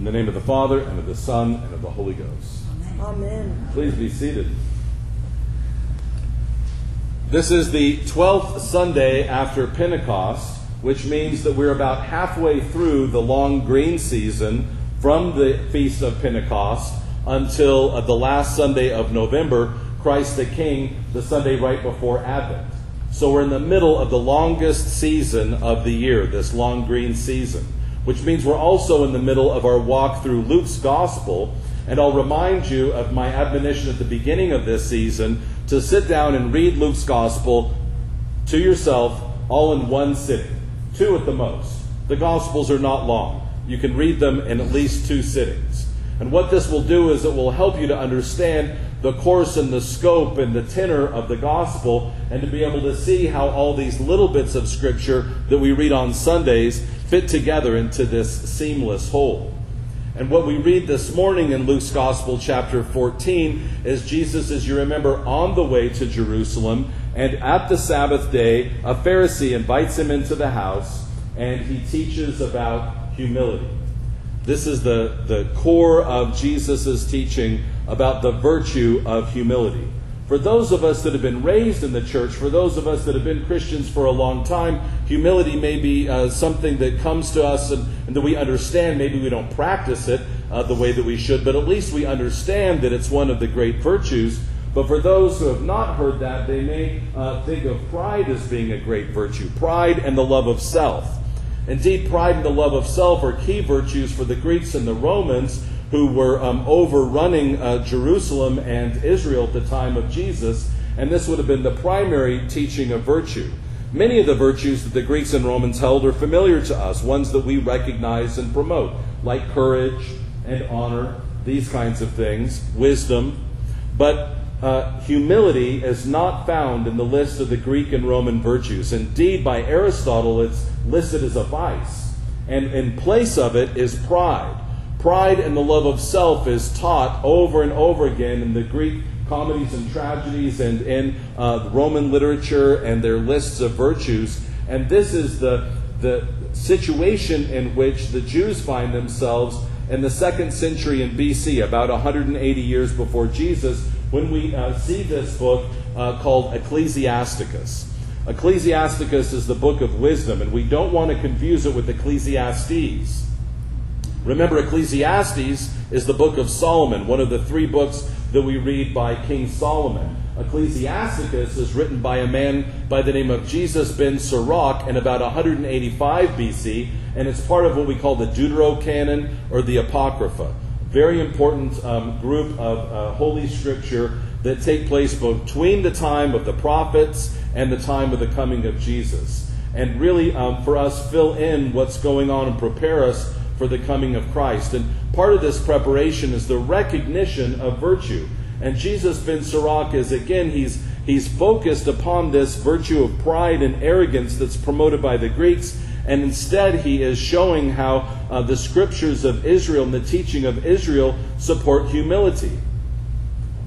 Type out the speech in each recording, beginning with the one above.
In the name of the Father, and of the Son, and of the Holy Ghost. Amen. Please be seated. This is the 12th Sunday after Pentecost, which means that we're about halfway through the long green season from the Feast of Pentecost until uh, the last Sunday of November, Christ the King, the Sunday right before Advent. So we're in the middle of the longest season of the year, this long green season which means we're also in the middle of our walk through Luke's gospel. And I'll remind you of my admonition at the beginning of this season to sit down and read Luke's gospel to yourself all in one sitting, two at the most. The gospels are not long. You can read them in at least two sittings. And what this will do is it will help you to understand the course and the scope and the tenor of the gospel and to be able to see how all these little bits of scripture that we read on Sundays fit together into this seamless whole. And what we read this morning in Luke's Gospel, chapter 14, is Jesus, as you remember, on the way to Jerusalem. And at the Sabbath day, a Pharisee invites him into the house and he teaches about humility. This is the, the core of Jesus' teaching about the virtue of humility. For those of us that have been raised in the church, for those of us that have been Christians for a long time, humility may be uh, something that comes to us and, and, that we understand. Maybe we don't practice it uh, the way that we should, but at least we understand that it's one of the great virtues. But for those who have not heard that, they may uh, think of pride as being a great virtue pride and the love of self. Indeed, pride and the love of self are key virtues for the Greeks and the Romans who were um, overrunning uh, Jerusalem and Israel at the time of Jesus, and this would have been the primary teaching of virtue. Many of the virtues that the Greeks and Romans held are familiar to us, ones that we recognize and promote, like courage and honor, these kinds of things, wisdom. But uh, humility is not found in the list of the Greek and Roman virtues. Indeed, by Aristotle, it's listed as a vice. And in place of it is pride. Pride and the love of self is taught over and over again in the Greek comedies and tragedies and in uh, Roman literature and their lists of virtues. And this is the, the situation in which the Jews find themselves in the second century in BC, about 180 years before Jesus, when we uh, see this book uh, called Ecclesiasticus. Ecclesiasticus is the book of wisdom, and we don't want to confuse it with Ecclesiastes. Remember, Ecclesiastes is the book of Solomon, one of the three books that we read by King Solomon. Ecclesiasticus is written by a man by the name of Jesus ben Sirach in about 185 BC, and it's part of what we call the Deuterocanon or the Apocrypha. Very important um, group of uh, holy scripture that take place between the time of the prophets and the time of the coming of Jesus. And really, um, for us, fill in what's going on and prepare us for the coming of Christ. And part of this preparation is the recognition of virtue. And Jesus ben Sirach is again, he's he's focused upon this virtue of pride and arrogance that's promoted by the Greeks, and instead he is showing how uh, the scriptures of Israel and the teaching of Israel support humility.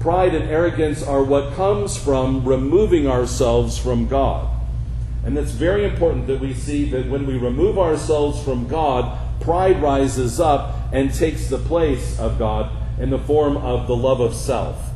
Pride and arrogance are what comes from removing ourselves from God. And it's very important that we see that when we remove ourselves from God, pride rises up and takes the place of God in the form of the love of self.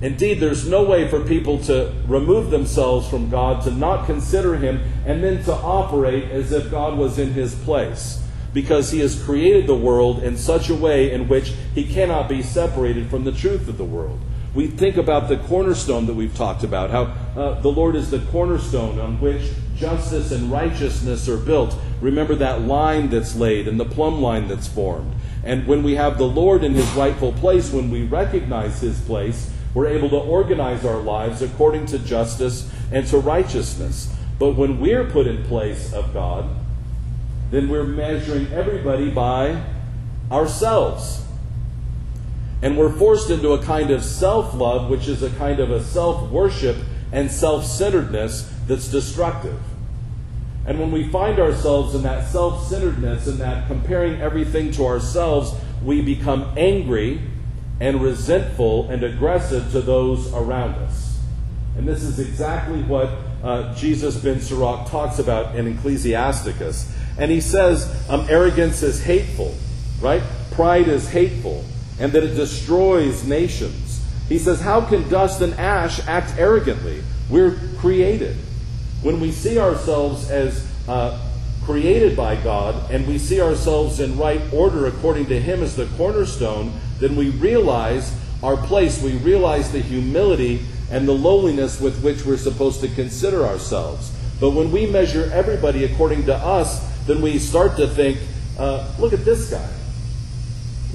Indeed, there's no way for people to remove themselves from God, to not consider Him, and then to operate as if God was in His place. Because He has created the world in such a way in which He cannot be separated from the truth of the world. We think about the cornerstone that we've talked about, how uh, the Lord is the cornerstone on which justice and righteousness are built. Remember that line that's laid and the plumb line that's formed. And when we have the Lord in his rightful place, when we recognize his place, we're able to organize our lives according to justice and to righteousness. But when we're put in place of God, then we're measuring everybody by ourselves. And we're forced into a kind of self love, which is a kind of a self worship and self centeredness that's destructive. And when we find ourselves in that self centeredness and that comparing everything to ourselves, we become angry and resentful and aggressive to those around us. And this is exactly what uh, Jesus ben Sirach talks about in Ecclesiasticus. And he says um, arrogance is hateful, right? pride is hateful and that it destroys nations. He says, How can dust and ash act arrogantly? We're created. When we see ourselves as uh, created by God and we see ourselves in right order according to Him as the cornerstone, then we realize our place. We realize the humility and the lowliness with which we're supposed to consider ourselves. But when we measure everybody according to us, then we start to think, uh, look at this guy.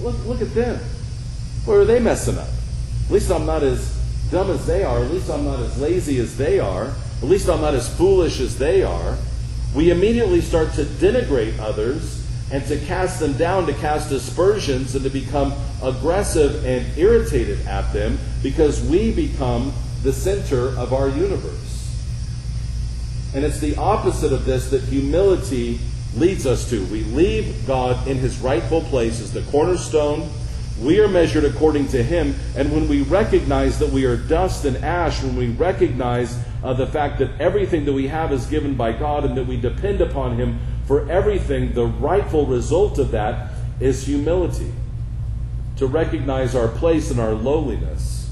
Look, look at them. Where are they messing up? At least I'm not as dumb as they are. At least I'm not as lazy as they are. At least I'm not as foolish as they are. We immediately start to denigrate others and to cast them down, to cast aspersions, and to become aggressive and irritated at them because we become the center of our universe. And it's the opposite of this that humility leads us to. We leave God in his rightful place as the cornerstone. We are measured according to him. And when we recognize that we are dust and ash, when we recognize uh, the fact that everything that we have is given by God and that we depend upon him for everything, the rightful result of that is humility. To recognize our place and our lowliness.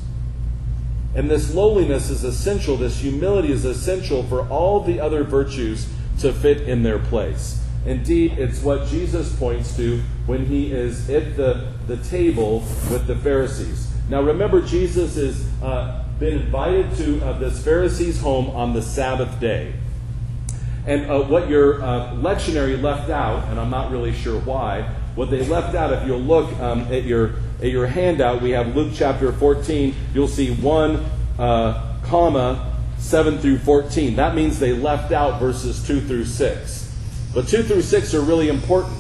And this lowliness is essential, this humility is essential for all the other virtues to fit in their place. Indeed, it's what Jesus points to when he is at the, the table with the Pharisees. Now, remember, Jesus is uh, been invited to uh, this Pharisee's home on the Sabbath day. And uh, what your uh, lectionary left out, and I'm not really sure why, what they left out, if you'll look um, at, your, at your handout, we have Luke chapter 14. You'll see 1, uh, comma, 7 through 14. That means they left out verses 2 through 6. But 2 through 6 are really important.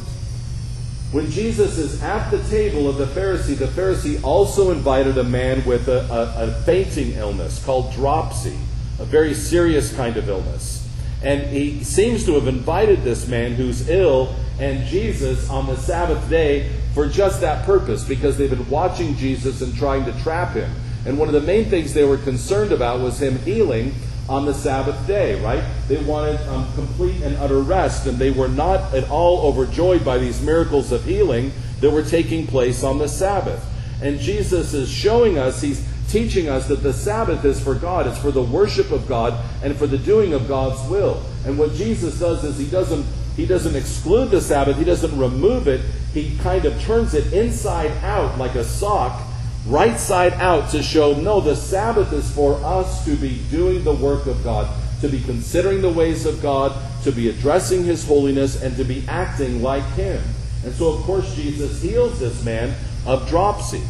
When Jesus is at the table of the Pharisee, the Pharisee also invited a man with a, a, a fainting illness called dropsy, a very serious kind of illness. And he seems to have invited this man who's ill and Jesus on the Sabbath day for just that purpose, because they've been watching Jesus and trying to trap him. And one of the main things they were concerned about was him healing on the Sabbath day, right? They wanted um, complete and utter rest, and they were not at all overjoyed by these miracles of healing that were taking place on the Sabbath. And Jesus is showing us, he's teaching us that the Sabbath is for God. It's for the worship of God and for the doing of God's will. And what Jesus does is he doesn't he doesn't exclude the Sabbath, he doesn't remove it. He kind of turns it inside out like a sock, right side out to show no, the Sabbath is for us to be doing the work of God, to be considering the ways of God, to be addressing his holiness and to be acting like him. And so of course Jesus heals this man of dropsy.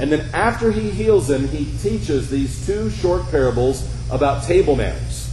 And then after he heals him, he teaches these two short parables about table manners.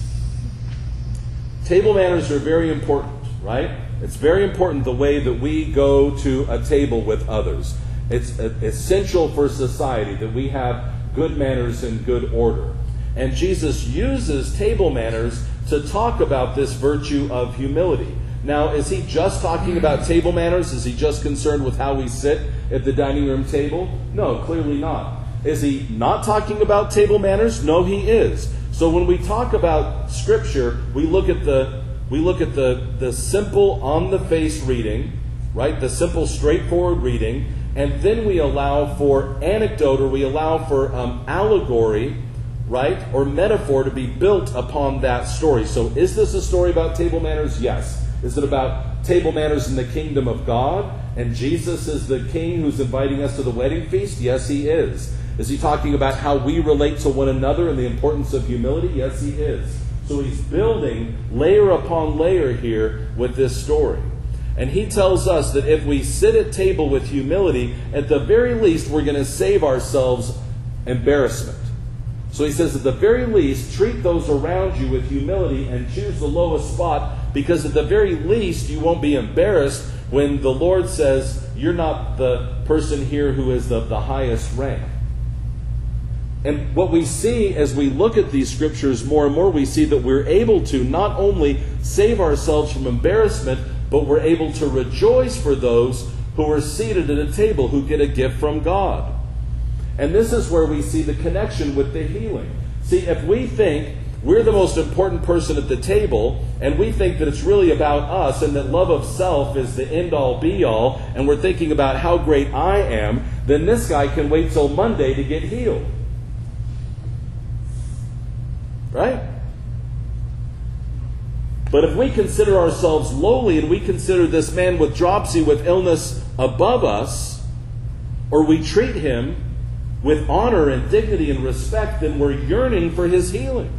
Table manners are very important, right? It's very important the way that we go to a table with others. It's essential for society that we have good manners and good order. And Jesus uses table manners to talk about this virtue of humility. Now, is he just talking about table manners? Is he just concerned with how we sit at the dining room table? No, clearly not. Is he not talking about table manners? No, he is. So when we talk about scripture, we look at the we look at the, the simple on the face reading, right? The simple straightforward reading, and then we allow for anecdote or we allow for um, allegory, right? Or metaphor to be built upon that story. So is this a story about table manners? Yes. Is it about table manners in the kingdom of God? And Jesus is the king who's inviting us to the wedding feast? Yes, he is. Is he talking about how we relate to one another and the importance of humility? Yes, he is. So he's building layer upon layer here with this story. And he tells us that if we sit at table with humility, at the very least, we're going to save ourselves embarrassment. So he says, at the very least, treat those around you with humility and choose the lowest spot because at the very least, you won't be embarrassed when the Lord says, You're not the person here who is the, the highest rank. And what we see as we look at these scriptures more and more, we see that we're able to not only save ourselves from embarrassment, but we're able to rejoice for those who are seated at a table who get a gift from God. And this is where we see the connection with the healing. See, if we think we're the most important person at the table, and we think that it's really about us and that love of self is the end all be all, and we're thinking about how great I am, then this guy can wait till Monday to get healed. Right? But if we consider ourselves lowly and we consider this man with dropsy, with illness above us, or we treat him with honor and dignity and respect, then we're yearning for his healing.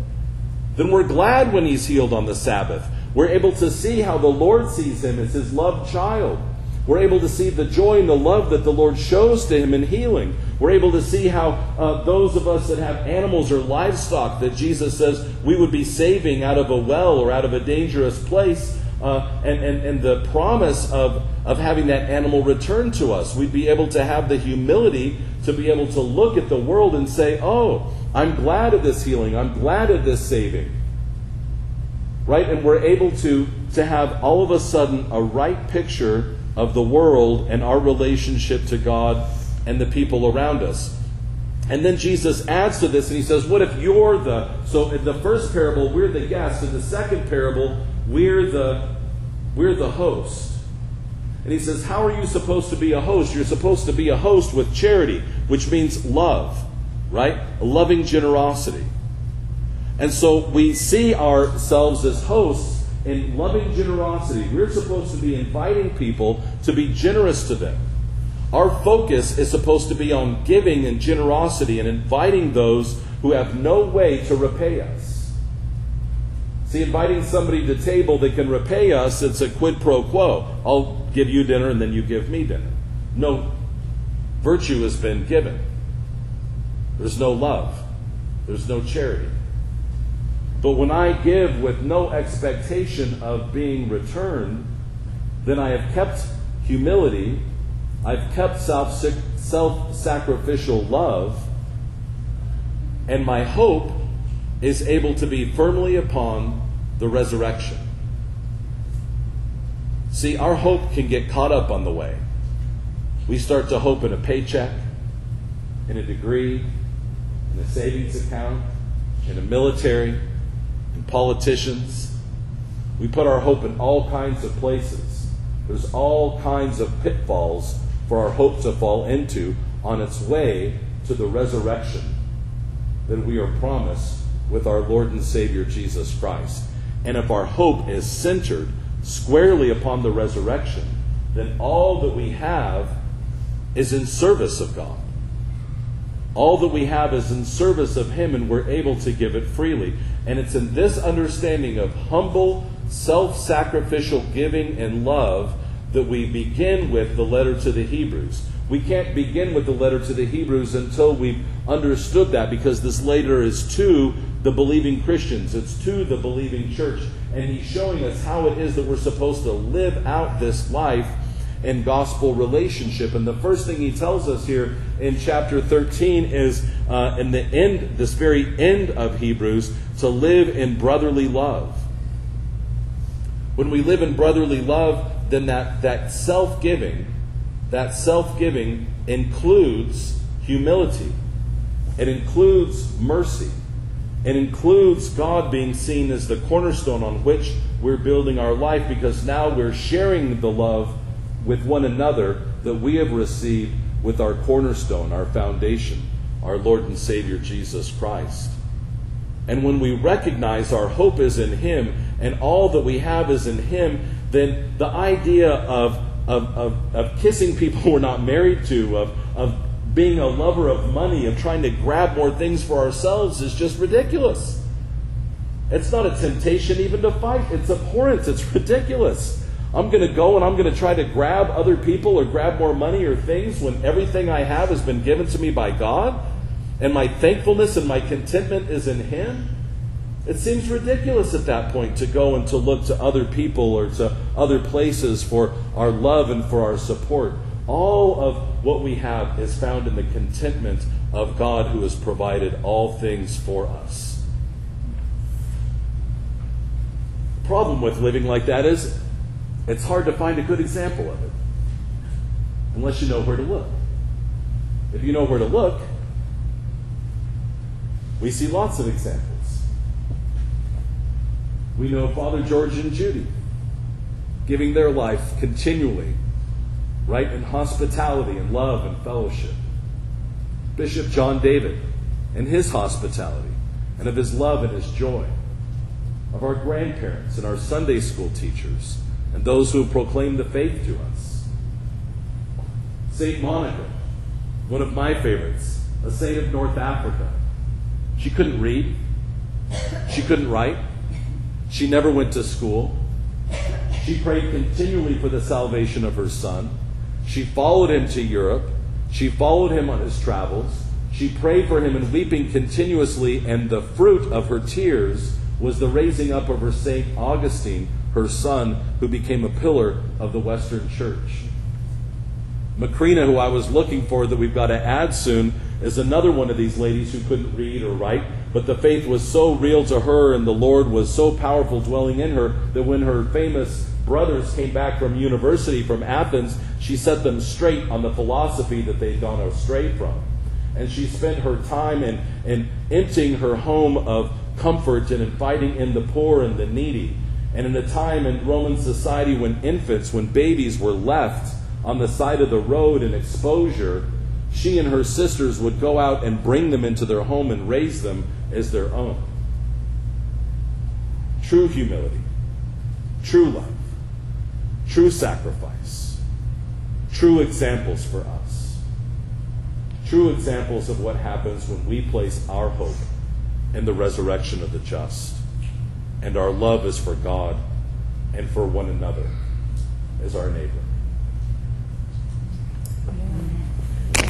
Then we're glad when he's healed on the Sabbath. We're able to see how the Lord sees him as his loved child. We're able to see the joy and the love that the Lord shows to him in healing. We're able to see how uh, those of us that have animals or livestock that Jesus says we would be saving out of a well or out of a dangerous place, uh, and, and, and the promise of, of having that animal return to us. We'd be able to have the humility to be able to look at the world and say, oh, I'm glad of this healing. I'm glad of this saving. Right? And we're able to, to have all of a sudden a right picture of the world and our relationship to God and the people around us. And then Jesus adds to this and he says, What if you're the. So in the first parable, we're the guest. In the second parable, we're the, we're the host. And he says, How are you supposed to be a host? You're supposed to be a host with charity, which means love, right? A loving generosity. And so we see ourselves as hosts in loving generosity. We're supposed to be inviting people to be generous to them. Our focus is supposed to be on giving and generosity and inviting those who have no way to repay us. See, inviting somebody to table that can repay us, it's a quid pro quo. I'll give you dinner and then you give me dinner. No virtue has been given. There's no love. There's no charity. But when I give with no expectation of being returned, then I have kept humility, I've kept self sacrificial love, and my hope is able to be firmly upon the resurrection. See, our hope can get caught up on the way. We start to hope in a paycheck, in a degree, in a savings account, in a military and politicians. We put our hope in all kinds of places. There's all kinds of pitfalls for our hope to fall into on its way to the resurrection that we are promised with our Lord and Savior Jesus Christ. And if our hope is centered squarely upon the resurrection, then all that we have is in service of God. All that we have is in service of Him, and we're able to give it freely. And it's in this understanding of humble, self sacrificial giving and love that we begin with the letter to the Hebrews. We can't begin with the letter to the Hebrews until we've understood that because this letter is to the believing Christians, it's to the believing church. And he's showing us how it is that we're supposed to live out this life in gospel relationship. And the first thing he tells us here in chapter 13 is uh, in the end, this very end of Hebrews, to live in brotherly love. When we live in brotherly love, then that, that self giving, that self giving includes humility, it includes mercy. It includes God being seen as the cornerstone on which we're building our life because now we're sharing the love with one another that we have received with our cornerstone, our foundation, our Lord and Savior Jesus Christ. And when we recognize our hope is in Him and all that we have is in Him, then the idea of, of, of, of kissing people we're not married to, of, of being a lover of money, of trying to grab more things for ourselves is just ridiculous. It's not a temptation even to fight, it's abhorrent, it's ridiculous. I'm going to go and I'm going to try to grab other people or grab more money or things when everything I have has been given to me by God and my thankfulness and my contentment is in Him. It seems ridiculous at that point to go and to look to other people or to other places for our love and for our support. All of what we have is found in the contentment of God who has provided all things for us. The problem with living like that is it's hard to find a good example of it unless you know where to look. If you know where to look, we see lots of examples. We know Father George and Judy giving their life continually, right, in hospitality and love and fellowship. Bishop John David and his hospitality and of his love and his joy. Of our grandparents and our Sunday school teachers and those who proclaim the faith to us. St. Monica, one of my favorites, a saint of North Africa. She couldn't read, she couldn't write, she never went to school. She prayed continually for the salvation of her son. She followed him to Europe. She followed him on his travels. She prayed for him and weeping continuously, and the fruit of her tears was the raising up of her Saint Augustine, her son, who became a pillar of the Western Church. Macrina, who I was looking for that we've got to add soon, is another one of these ladies who couldn't read or write, but the faith was so real to her and the Lord was so powerful dwelling in her that when her famous brothers came back from university from Athens, she set them straight on the philosophy that they'd gone astray from. And she spent her time in, in emptying her home of comfort and inviting in the poor and the needy. And in a time in Roman society when infants, when babies were left on the side of the road in exposure, she and her sisters would go out and bring them into their home and raise them as their own. True humility, true love, true sacrifice, true examples for us. True examples of what happens when we place our hope in the resurrection of the just, and our love is for God and for one another as our neighbor.